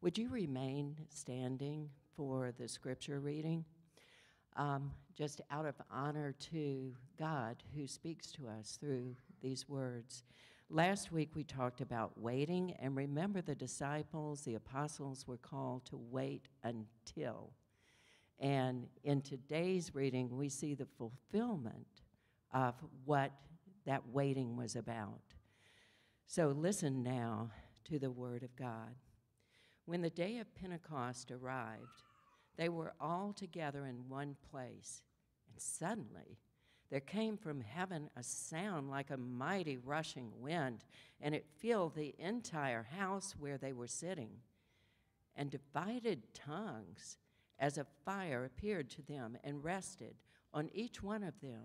Would you remain standing for the scripture reading? Um, just out of honor to God who speaks to us through these words. Last week we talked about waiting, and remember the disciples, the apostles were called to wait until. And in today's reading, we see the fulfillment of what that waiting was about. So listen now to the Word of God. When the day of Pentecost arrived, they were all together in one place, and suddenly there came from heaven a sound like a mighty rushing wind, and it filled the entire house where they were sitting. And divided tongues as a fire appeared to them and rested on each one of them.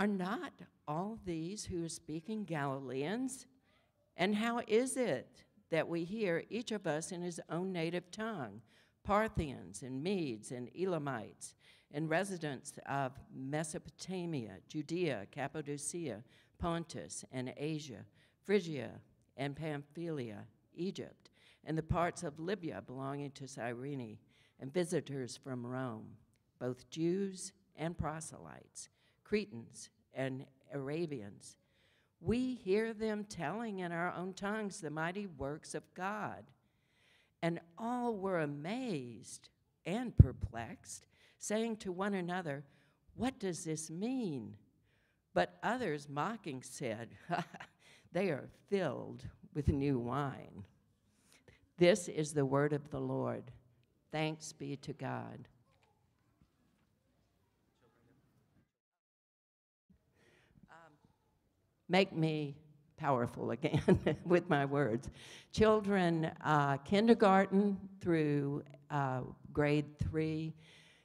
Are not all these who are speaking Galileans? And how is it that we hear each of us in his own native tongue? Parthians and Medes and Elamites and residents of Mesopotamia, Judea, Cappadocia, Pontus, and Asia, Phrygia and Pamphylia, Egypt, and the parts of Libya belonging to Cyrene, and visitors from Rome, both Jews and proselytes, Cretans and Arabians. We hear them telling in our own tongues the mighty works of God. And all were amazed and perplexed saying to one another, What does this mean? But others, mocking, said, They are filled with new wine. This is the word of the Lord. Thanks be to God. Make me powerful again with my words. Children, uh, kindergarten through uh, grade three,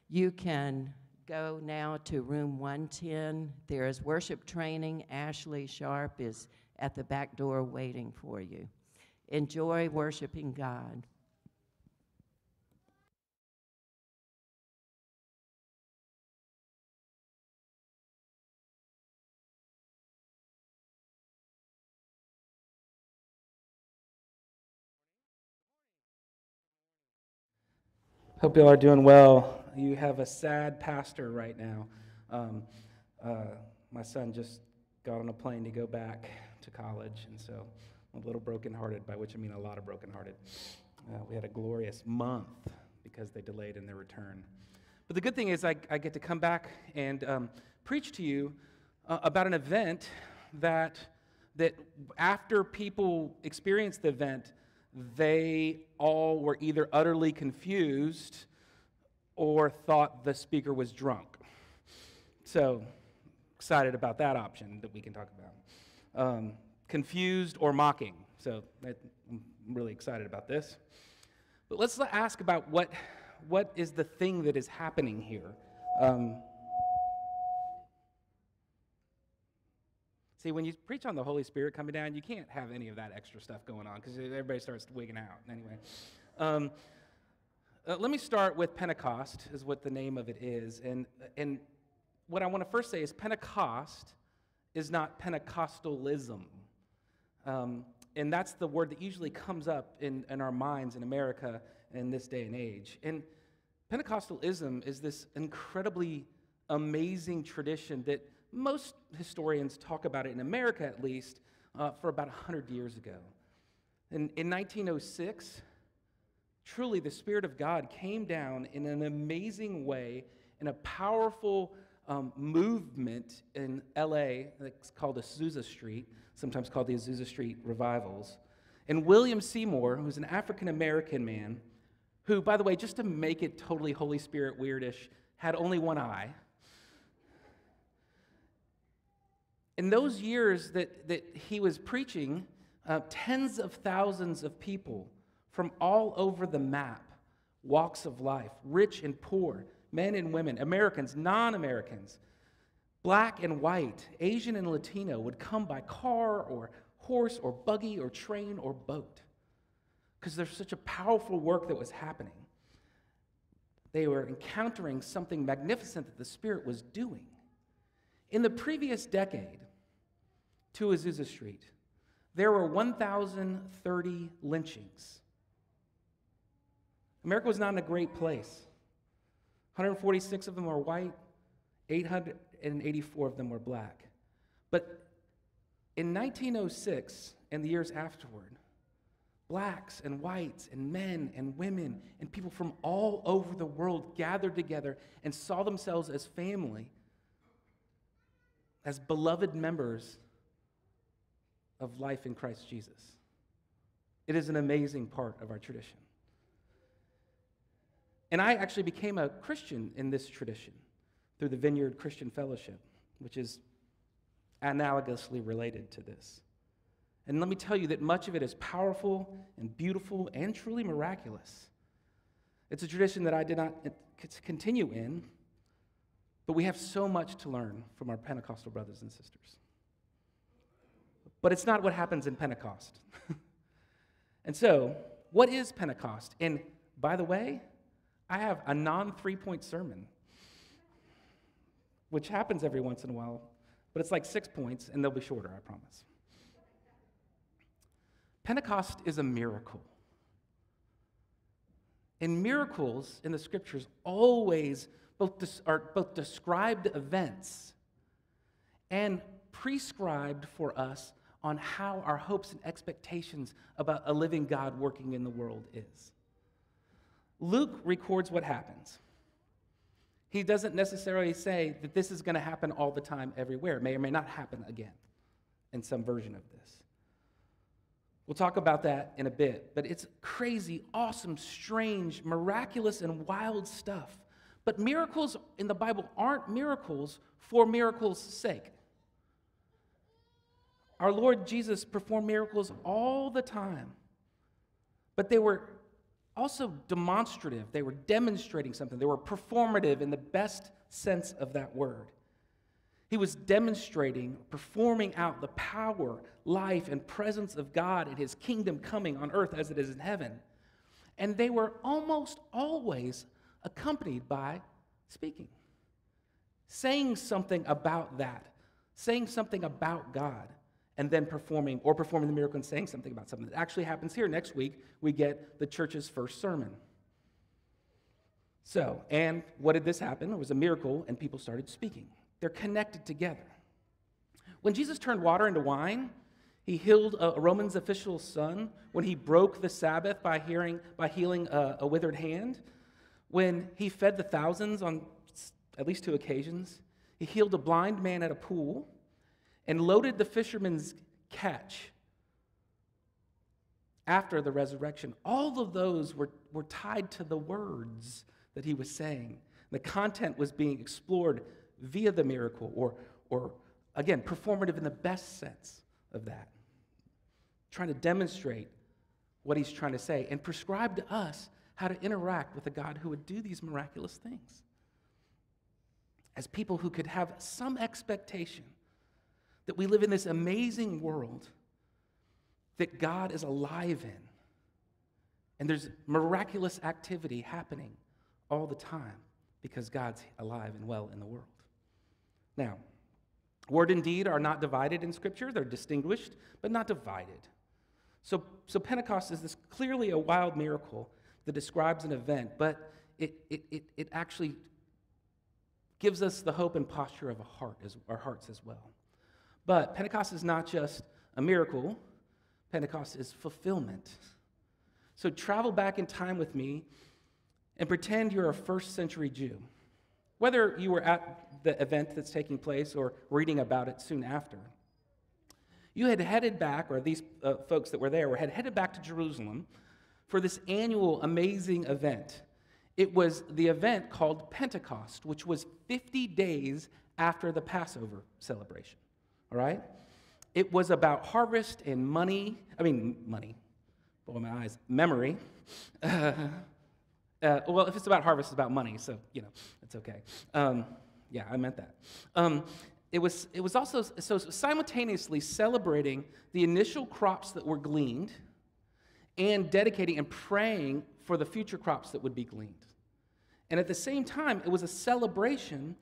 you can go now to room 110. There is worship training. Ashley Sharp is at the back door waiting for you. Enjoy worshiping God. Hope you all are doing well you have a sad pastor right now. Um, uh, my son just got on a plane to go back to college, and so I'm a little brokenhearted, by which I mean a lot of brokenhearted. Uh, we had a glorious month because they delayed in their return. But the good thing is, I, I get to come back and um, preach to you uh, about an event that, that after people experienced the event, they all were either utterly confused or thought the speaker was drunk. So, excited about that option that we can talk about. Um, confused or mocking. So, I'm really excited about this. But let's ask about what, what is the thing that is happening here. Um, see, when you preach on the Holy Spirit coming down, you can't have any of that extra stuff going on because everybody starts wigging out. Anyway. Um, uh, let me start with Pentecost, is what the name of it is. And, and what I want to first say is Pentecost is not Pentecostalism. Um, and that's the word that usually comes up in, in our minds in America in this day and age. And Pentecostalism is this incredibly amazing tradition that most historians talk about it, in America at least, uh, for about 100 years ago. In, in 1906, truly the Spirit of God came down in an amazing way in a powerful um, movement in LA that's called the Azusa Street, sometimes called the Azusa Street Revivals. And William Seymour, who's an African American man, who, by the way, just to make it totally Holy Spirit weirdish, had only one eye. In those years that, that he was preaching, uh, tens of thousands of people from all over the map, walks of life, rich and poor, men and women, Americans, non Americans, black and white, Asian and Latino would come by car or horse or buggy or train or boat because there's such a powerful work that was happening. They were encountering something magnificent that the Spirit was doing. In the previous decade, to Azusa Street, there were 1,030 lynchings. America was not in a great place. 146 of them were white, 884 of them were black. But in 1906 and the years afterward, blacks and whites and men and women and people from all over the world gathered together and saw themselves as family, as beloved members of life in Christ Jesus. It is an amazing part of our tradition. And I actually became a Christian in this tradition through the Vineyard Christian Fellowship, which is analogously related to this. And let me tell you that much of it is powerful and beautiful and truly miraculous. It's a tradition that I did not continue in, but we have so much to learn from our Pentecostal brothers and sisters. But it's not what happens in Pentecost. and so, what is Pentecost? And by the way, I have a non three point sermon, which happens every once in a while, but it's like six points, and they'll be shorter, I promise. Pentecost is a miracle. And miracles in the scriptures always both are both described events and prescribed for us on how our hopes and expectations about a living God working in the world is. Luke records what happens. He doesn't necessarily say that this is going to happen all the time everywhere. It may or may not happen again in some version of this. We'll talk about that in a bit, but it's crazy, awesome, strange, miraculous, and wild stuff. But miracles in the Bible aren't miracles for miracles' sake. Our Lord Jesus performed miracles all the time, but they were also demonstrative. They were demonstrating something, they were performative in the best sense of that word. He was demonstrating, performing out the power, life, and presence of God and his kingdom coming on earth as it is in heaven. And they were almost always accompanied by speaking, saying something about that, saying something about God and then performing or performing the miracle and saying something about something that actually happens here. Next week, we get the church's first sermon. So, and what did this happen? It was a miracle, and people started speaking. They're connected together. When Jesus turned water into wine, he healed a Roman's official's son. When he broke the Sabbath by, hearing, by healing a, a withered hand. When he fed the thousands on at least two occasions. He healed a blind man at a pool and loaded the fisherman's catch after the resurrection. All of those were, were tied to the words that he was saying. The content was being explored via the miracle, or, or again, performative in the best sense of that. Trying to demonstrate what he's trying to say and prescribe to us how to interact with a God who would do these miraculous things. As people who could have some expectation that we live in this amazing world that God is alive in. And there's miraculous activity happening all the time because God's alive and well in the world. Now, word and deed are not divided in Scripture, they're distinguished, but not divided. So, so Pentecost is this clearly a wild miracle that describes an event, but it, it, it, it actually gives us the hope and posture of a heart as, our hearts as well. But Pentecost is not just a miracle, Pentecost is fulfillment. So travel back in time with me and pretend you're a first century Jew. Whether you were at the event that's taking place or reading about it soon after, you had headed back, or these uh, folks that were there were had headed back to Jerusalem for this annual amazing event. It was the event called Pentecost, which was 50 days after the Passover celebration all right? It was about harvest and money. I mean, money. boy, my eyes, memory. Uh, uh, well, if it's about harvest, it's about money, so, you know, it's okay. Um, yeah, I meant that. Um, it, was, it was also so simultaneously celebrating the initial crops that were gleaned and dedicating and praying for the future crops that would be gleaned. And at the same time, it was a celebration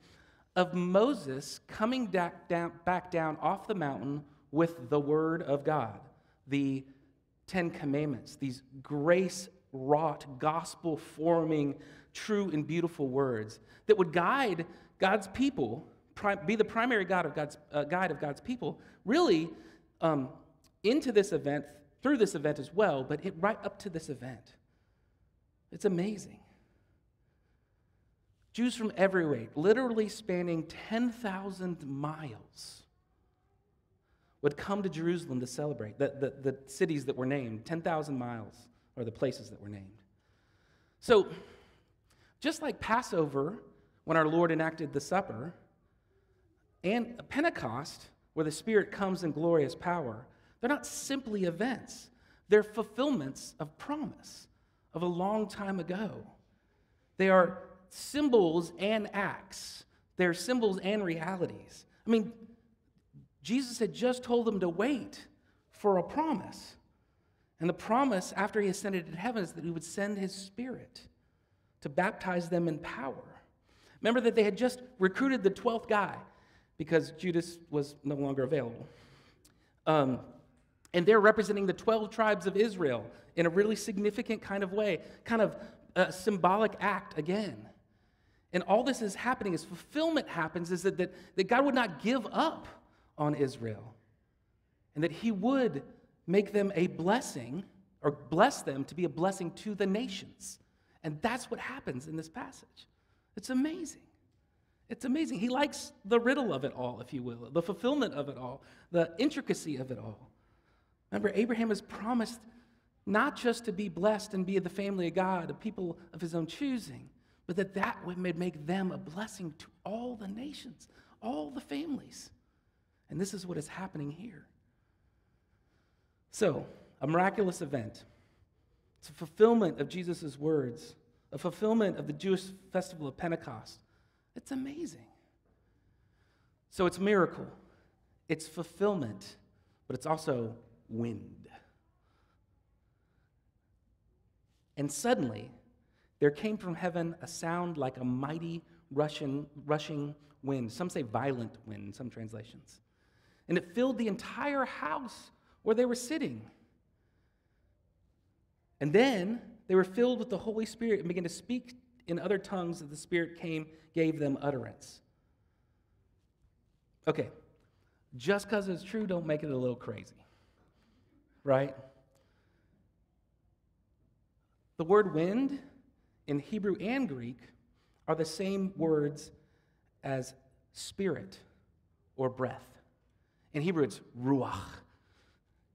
of Moses coming back down, back down off the mountain with the Word of God, the Ten Commandments, these grace wrought, gospel forming, true and beautiful words that would guide God's people, be the primary God of God's, uh, guide of God's people, really um, into this event, through this event as well, but it, right up to this event. It's amazing. Jews from everywhere, literally spanning 10,000 miles, would come to Jerusalem to celebrate the, the, the cities that were named, 10,000 miles, or the places that were named. So, just like Passover, when our Lord enacted the supper, and Pentecost, where the Spirit comes in glorious power, they're not simply events, they're fulfillments of promise of a long time ago. They are symbols and acts, they're symbols and realities. I mean, Jesus had just told them to wait for a promise. And the promise after he ascended to heaven is that he would send his spirit to baptize them in power. Remember that they had just recruited the 12th guy because Judas was no longer available. Um, and they're representing the 12 tribes of Israel in a really significant kind of way, kind of a symbolic act again. And all this is happening as fulfillment happens is that, that, that God would not give up on Israel and that he would make them a blessing or bless them to be a blessing to the nations. And that's what happens in this passage. It's amazing. It's amazing. He likes the riddle of it all, if you will, the fulfillment of it all, the intricacy of it all. Remember, Abraham has promised not just to be blessed and be the family of God, a people of his own choosing, but that that would make them a blessing to all the nations, all the families. And this is what is happening here. So, a miraculous event. It's a fulfillment of Jesus' words, a fulfillment of the Jewish festival of Pentecost. It's amazing. So, it's miracle, it's fulfillment, but it's also wind. And suddenly, there came from heaven a sound like a mighty rushing, rushing wind. Some say violent wind in some translations. And it filled the entire house where they were sitting. And then they were filled with the Holy Spirit and began to speak in other tongues that the Spirit came, gave them utterance. Okay, just because it's true, don't make it a little crazy right? The word wind in Hebrew and Greek are the same words as spirit or breath. In Hebrew, it's ruach.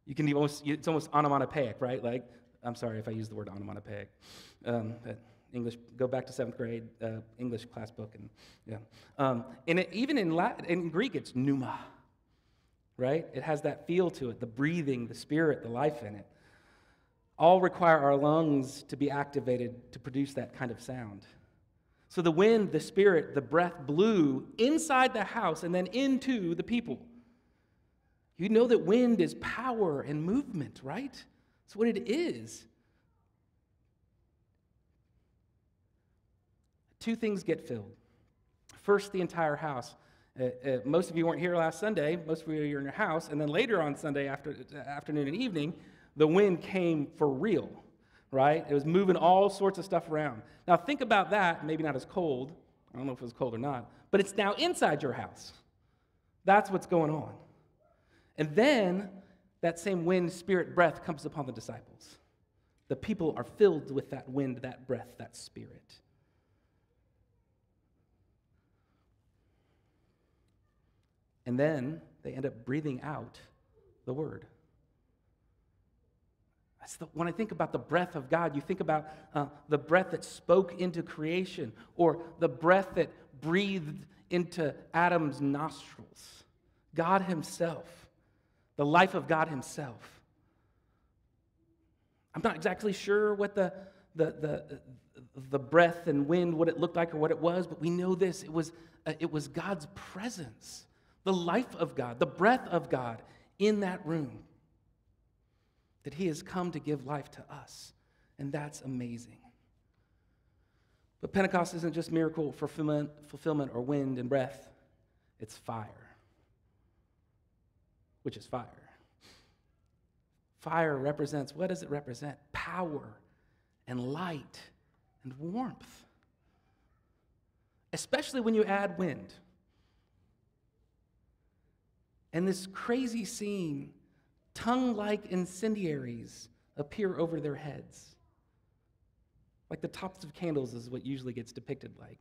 You can almost, it's almost onomatopoeic, right? Like, I'm sorry if I use the word onomatopoeic. Um, English, go back to seventh grade uh, English class book, and yeah. Um, and it, even in Latin, in Greek, it's pneuma right? It has that feel to it the breathing, the spirit, the life in it. All require our lungs to be activated to produce that kind of sound. So the wind, the spirit, the breath blew inside the house and then into the people. You know that wind is power and movement, right? That's what it is. Two things get filled. First, the entire house. Uh, uh, most of you weren't here last Sunday. Most of you are in your house. And then later on Sunday after, afternoon and evening, the wind came for real, right? It was moving all sorts of stuff around. Now, think about that. Maybe not as cold. I don't know if it was cold or not. But it's now inside your house. That's what's going on. And then that same wind, spirit, breath comes upon the disciples. The people are filled with that wind, that breath, that spirit. And then they end up breathing out the word. The, when I think about the breath of God, you think about uh, the breath that spoke into creation or the breath that breathed into Adam's nostrils. God Himself, the life of God Himself. I'm not exactly sure what the, the, the, the breath and wind, what it looked like or what it was, but we know this. It was, uh, it was God's presence, the life of God, the breath of God in that room that He has come to give life to us. And that's amazing. But Pentecost isn't just miracle fulfillment, fulfillment or wind and breath, it's fire, which is fire. Fire represents what does it represent? Power and light and warmth. Especially when you add wind. And this crazy scene, tongue like incendiaries appear over their heads. Like the tops of candles is what usually gets depicted like.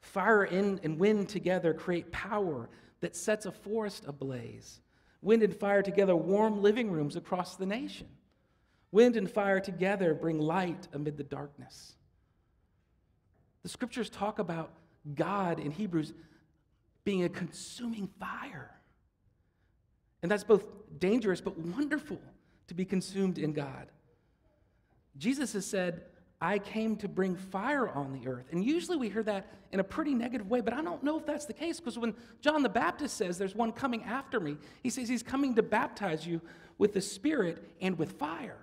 Fire and wind together create power that sets a forest ablaze. Wind and fire together warm living rooms across the nation. Wind and fire together bring light amid the darkness. The scriptures talk about God in Hebrews being a consuming fire. And that's both dangerous but wonderful to be consumed in God. Jesus has said, I came to bring fire on the earth. And usually we hear that in a pretty negative way, but I don't know if that's the case because when John the Baptist says, There's one coming after me, he says he's coming to baptize you with the Spirit and with fire.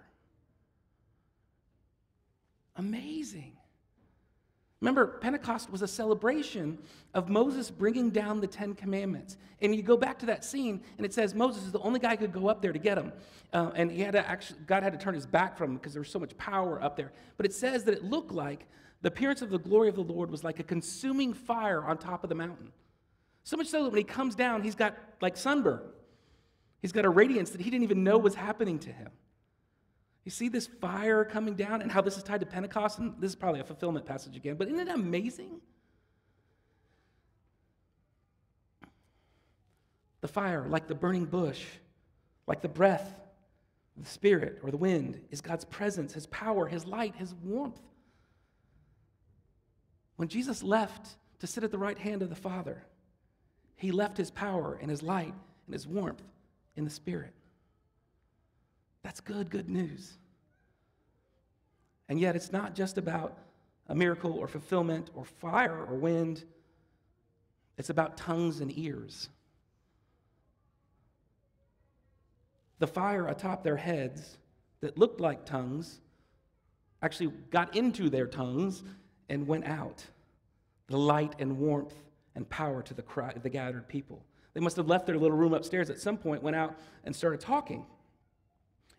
Amazing. Remember, Pentecost was a celebration of Moses bringing down the Ten Commandments. And you go back to that scene, and it says Moses is the only guy who could go up there to get them. Uh, and he had to actually, God had to turn his back from him because there was so much power up there. But it says that it looked like the appearance of the glory of the Lord was like a consuming fire on top of the mountain. So much so that when he comes down, he's got like sunburn. He's got a radiance that he didn't even know was happening to him. You see this fire coming down and how this is tied to Pentecost? And this is probably a fulfillment passage again, but isn't it amazing? The fire, like the burning bush, like the breath, the spirit, or the wind, is God's presence, His power, His light, His warmth. When Jesus left to sit at the right hand of the Father, He left His power and His light and His warmth in the Spirit. That's good, good news. And yet, it's not just about a miracle or fulfillment or fire or wind, it's about tongues and ears. The fire atop their heads that looked like tongues actually got into their tongues and went out. The light and warmth and power to the, the gathered people. They must have left their little room upstairs at some point, went out and started talking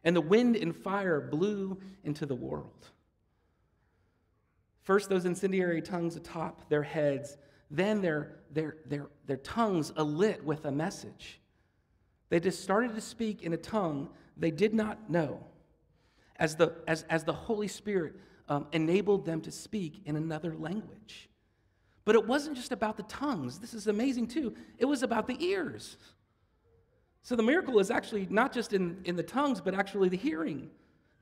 and the wind and fire blew into the world. First, those incendiary tongues atop their heads, then their, their, their, their tongues alit with a message. They just started to speak in a tongue they did not know as the, as, as the Holy Spirit um, enabled them to speak in another language. But it wasn't just about the tongues. This is amazing too. It was about the ears. So the miracle is actually not just in, in the tongues, but actually the hearing.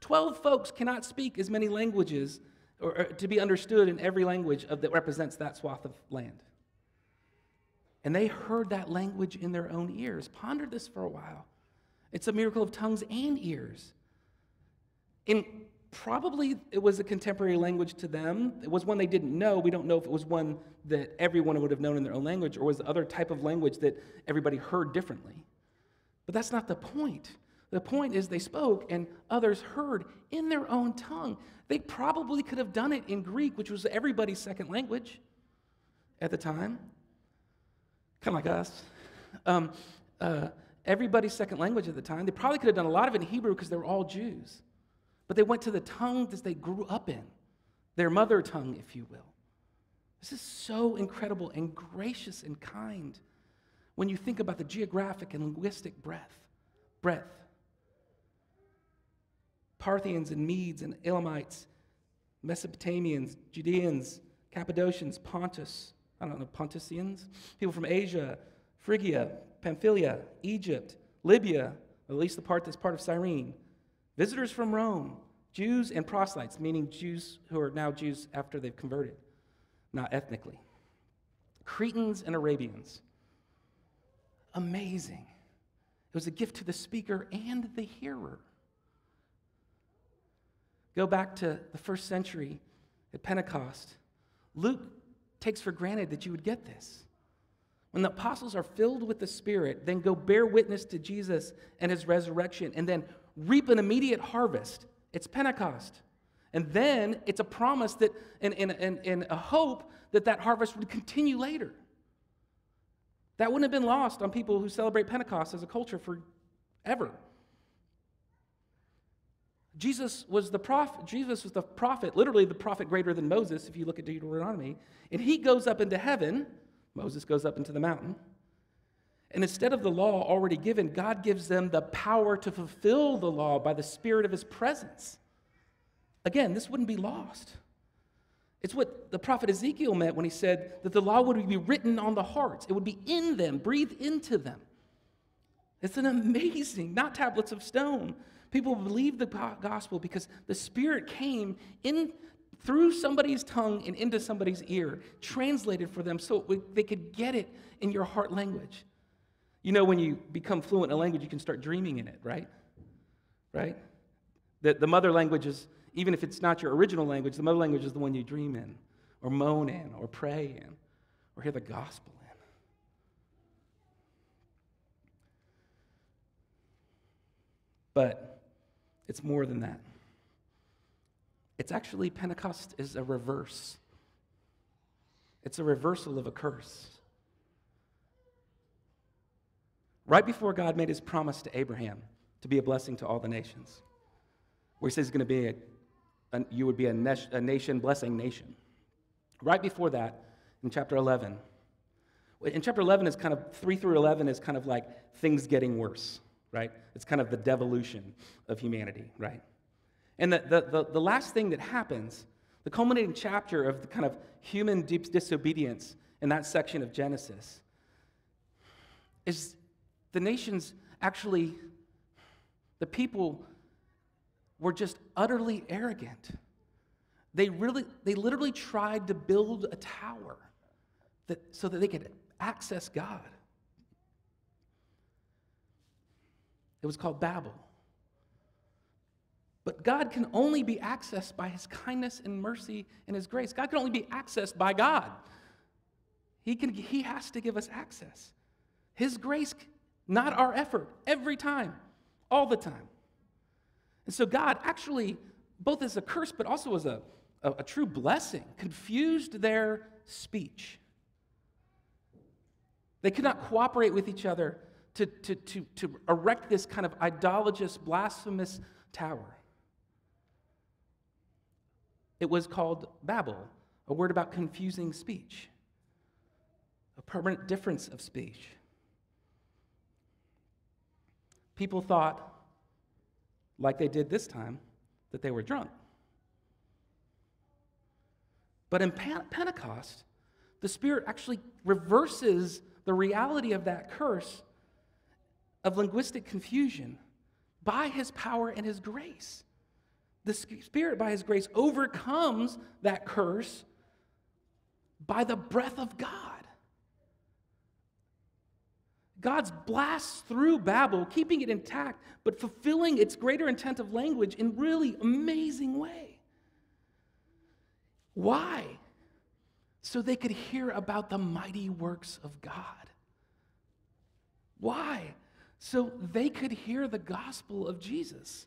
Twelve folks cannot speak as many languages or, or to be understood in every language of, that represents that swath of land. And they heard that language in their own ears. Ponder this for a while. It's a miracle of tongues and ears. In probably it was a contemporary language to them. It was one they didn't know. We don't know if it was one that everyone would have known in their own language or was the other type of language that everybody heard differently. But that's not the point. The point is they spoke and others heard in their own tongue. They probably could have done it in Greek, which was everybody's second language at the time, kind of like us. Um, uh, everybody's second language at the time. They probably could have done a lot of it in Hebrew because they were all Jews. But they went to the tongue that they grew up in, their mother tongue, if you will. This is so incredible and gracious and kind when you think about the geographic and linguistic breadth. breadth. Parthians and Medes and Elamites, Mesopotamians, Judeans, Cappadocians, Pontus, I don't know, Pontusians, people from Asia, Phrygia, Pamphylia, Egypt, Libya, at least the part that's part of Cyrene, visitors from Rome, Jews and proselytes, meaning Jews who are now Jews after they've converted, not ethnically, Cretans and Arabians, amazing. It was a gift to the speaker and the hearer. Go back to the first century at Pentecost. Luke takes for granted that you would get this. When the apostles are filled with the Spirit, then go bear witness to Jesus and his resurrection, and then reap an immediate harvest. It's Pentecost. And then it's a promise that, and, and, and, and a hope that that harvest would continue later. That wouldn't have been lost on people who celebrate Pentecost as a culture forever. Jesus was the prophet, Jesus was the prophet, literally the prophet greater than Moses, if you look at Deuteronomy, and he goes up into heaven. Moses goes up into the mountain. And instead of the law already given, God gives them the power to fulfill the law by the Spirit of His presence. Again, this wouldn't be lost. It's what the prophet Ezekiel meant when he said that the law would be written on the hearts, it would be in them, breathed into them. It's an amazing, not tablets of stone. People believe the gospel because the Spirit came in through somebody's tongue and into somebody's ear, translated for them so they could get it in your heart language. You know, when you become fluent in a language, you can start dreaming in it, right? Right? The, the mother language is even if it's not your original language, the mother language is the one you dream in, or moan in, or pray in, or hear the gospel in. But it's more than that. It's actually, Pentecost is a reverse. It's a reversal of a curse. Right before God made his promise to Abraham to be a blessing to all the nations, where he says he's going to be a you would be a, a nation blessing nation. Right before that, in chapter 11, in chapter 11 is kind of 3 through 11 is kind of like things getting worse right it's kind of the devolution of humanity right and the, the, the, the, last thing that happens the culminating chapter of the kind of human disobedience in that section of genesis is the nations actually the people were just utterly arrogant. They really, they literally tried to build a tower that, so that they could access God. It was called Babel. But God can only be accessed by his kindness and mercy and his grace. God can only be accessed by God. He, can, he has to give us access. His grace, not our effort, every time, all the time. And so God actually, both as a curse but also as a, a, a true blessing, confused their speech. They could not cooperate with each other to, to, to, to erect this kind of idolatrous, blasphemous tower. It was called Babel, a word about confusing speech, a permanent difference of speech. People thought like they did this time, that they were drunk. But in Pentecost, the Spirit actually reverses the reality of that curse of linguistic confusion by His power and His grace. The Spirit, by His grace, overcomes that curse by the breath of God. God's blasts through Babel, keeping it intact, but fulfilling its greater intent of language in really amazing way. Why? So they could hear about the mighty works of God. Why? So they could hear the gospel of Jesus.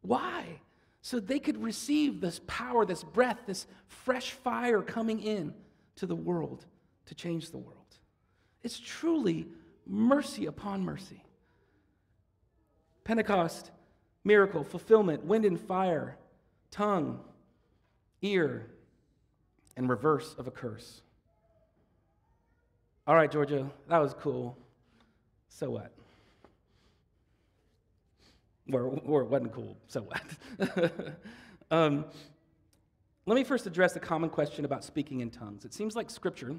Why? So they could receive this power, this breath, this fresh fire coming in to the world to change the world. It's truly mercy upon mercy. Pentecost, miracle, fulfillment, wind and fire, tongue, ear, and reverse of a curse. All right, Georgia, that was cool. So what? Or, or it wasn't cool. So what? um, let me first address the common question about speaking in tongues. It seems like Scripture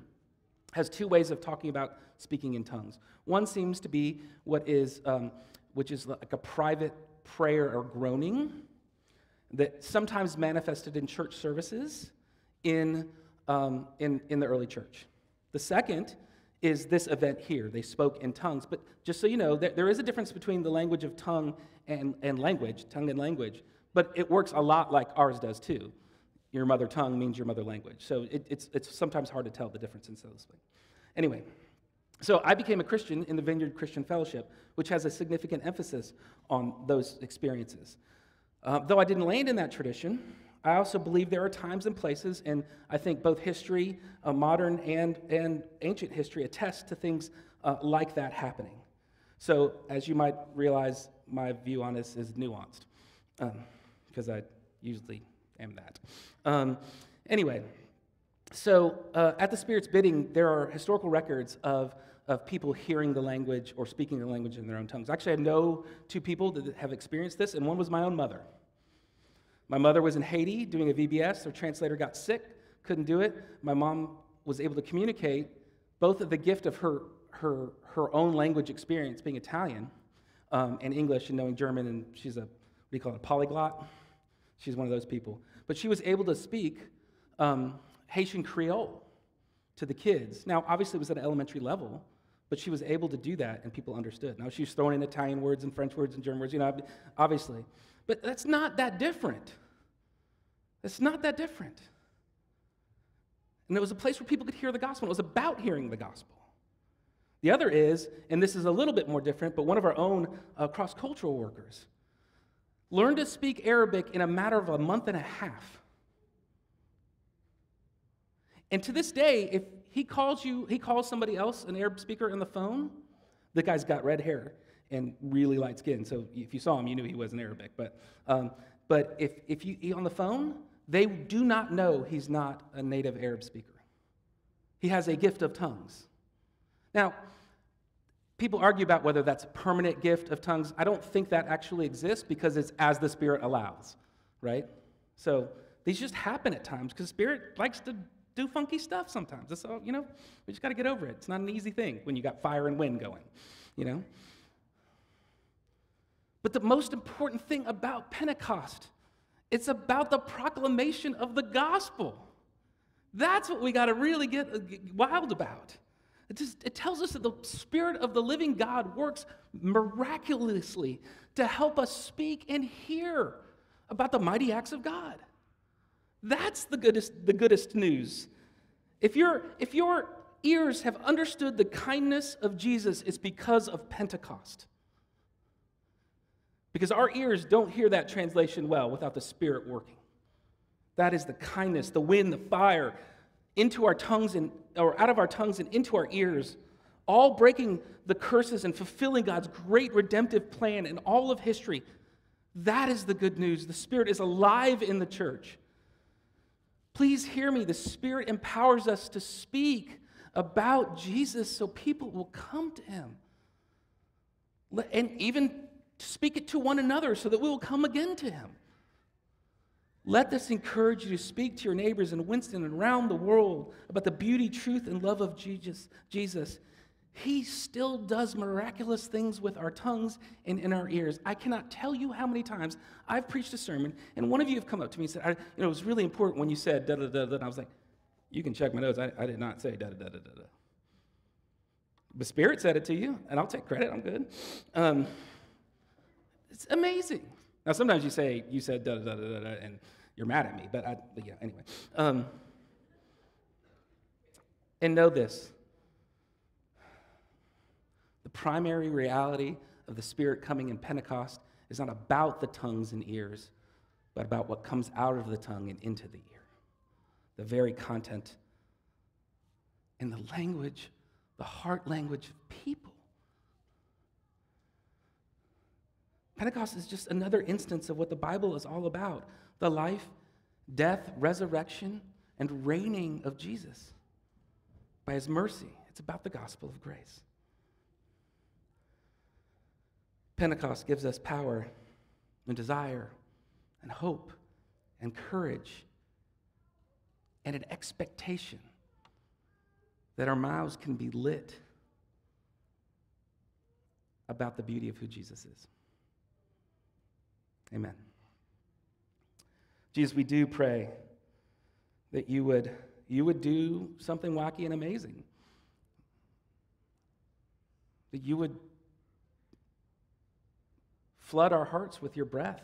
has two ways of talking about speaking in tongues. One seems to be what is, um, which is like a private prayer or groaning that sometimes manifested in church services in, um, in, in the early church. The second is this event here. They spoke in tongues. But just so you know, there, there is a difference between the language of tongue and, and language, tongue and language. But it works a lot like ours does too. Your mother tongue means your mother language. So it, it's, it's sometimes hard to tell the difference in those things. Anyway, so I became a Christian in the Vineyard Christian Fellowship, which has a significant emphasis on those experiences. Uh, though I didn't land in that tradition, I also believe there are times and places, and I think both history, uh, modern and, and ancient history, attest to things uh, like that happening. So, as you might realize, my view on this is nuanced, because um, I usually am that. Um, anyway, so uh, at the Spirit's bidding, there are historical records of, of people hearing the language or speaking the language in their own tongues. Actually, I know two people that have experienced this, and one was my own mother. My mother was in Haiti doing a VBS. Her translator got sick, couldn't do it. My mom was able to communicate both of the gift of her, her, her own language experience, being Italian, um, and English and knowing German, and she's a, what do you call it, a polyglot? She's one of those people. But she was able to speak um, Haitian Creole to the kids. Now, obviously, it was at an elementary level, but she was able to do that, and people understood. Now, she's throwing in Italian words and French words and German words, you know, obviously. But that's not that different. It's not that different. And it was a place where people could hear the gospel. It was about hearing the gospel. The other is, and this is a little bit more different, but one of our own uh, cross cultural workers learned to speak Arabic in a matter of a month and a half. And to this day, if he calls you, he calls somebody else, an Arab speaker, on the phone, the guy's got red hair and really light skin. So if you saw him, you knew he wasn't Arabic. But, um, but if, if you on the phone, they do not know he's not a native Arab speaker. He has a gift of tongues. Now, people argue about whether that's a permanent gift of tongues. I don't think that actually exists because it's as the Spirit allows, right? So these just happen at times because Spirit likes to do funky stuff sometimes. That's all, you know, we just got to get over it. It's not an easy thing when you got fire and wind going, you know? But the most important thing about Pentecost, it's about the proclamation of the gospel. That's what we got to really get uh, wild about. It, just, it tells us that the Spirit of the living God works miraculously to help us speak and hear about the mighty acts of God. That's the goodest, the goodest news. If, you if your ears have understood the kindness of Jesus, it's because of Pentecost. Because our ears don't hear that translation well without the Spirit working. That is the kindness, the wind, the fire into our tongues and or out of our tongues and into our ears, all breaking the curses and fulfilling God's great redemptive plan in all of history. That is the good news. The Spirit is alive in the church. Please hear me. The Spirit empowers us to speak about Jesus so people will come to Him. And even speak it to one another so that we will come again to Him. Let this encourage you to speak to your neighbors in Winston and around the world about the beauty, truth, and love of Jesus. Jesus. He still does miraculous things with our tongues and in our ears. I cannot tell you how many times I've preached a sermon, and one of you have come up to me and said, I, you know, it was really important when you said da da da da. And I was like, you can check my notes. I, I did not say da da da da da. The Spirit said it to you, and I'll take credit. I'm good. Um, it's amazing. Now, sometimes you say, you said da da da da da, and you're mad at me, but, I, but yeah, anyway. Um, and know this the primary reality of the Spirit coming in Pentecost is not about the tongues and ears, but about what comes out of the tongue and into the ear. The very content and the language, the heart language of people. Pentecost is just another instance of what the Bible is all about the life, death, resurrection, and reigning of Jesus by his mercy. It's about the gospel of grace. Pentecost gives us power and desire and hope and courage and an expectation that our mouths can be lit about the beauty of who Jesus is. Amen. Jesus, we do pray that you would, you would do something wacky and amazing. That you would flood our hearts with your breath,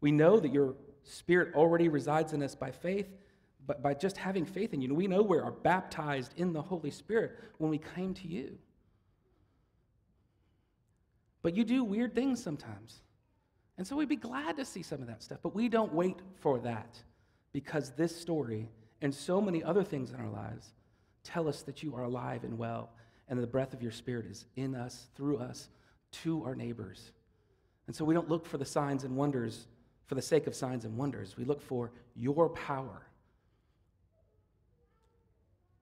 We know that your Spirit already resides in us by faith, but by just having faith in you. We know we are baptized in the Holy Spirit when we came to you. But you do weird things sometimes. And so we'd be glad to see some of that stuff. But we don't wait for that because this story and so many other things in our lives tell us that you are alive and well and the breath of your spirit is in us, through us, to our neighbors. And so we don't look for the signs and wonders for the sake of signs and wonders. We look for your power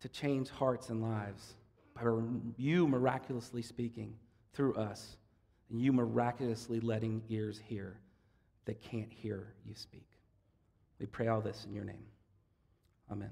to change hearts and lives by you miraculously speaking through us and you miraculously letting ears hear that can't hear you speak. We pray all this in your name. Amen.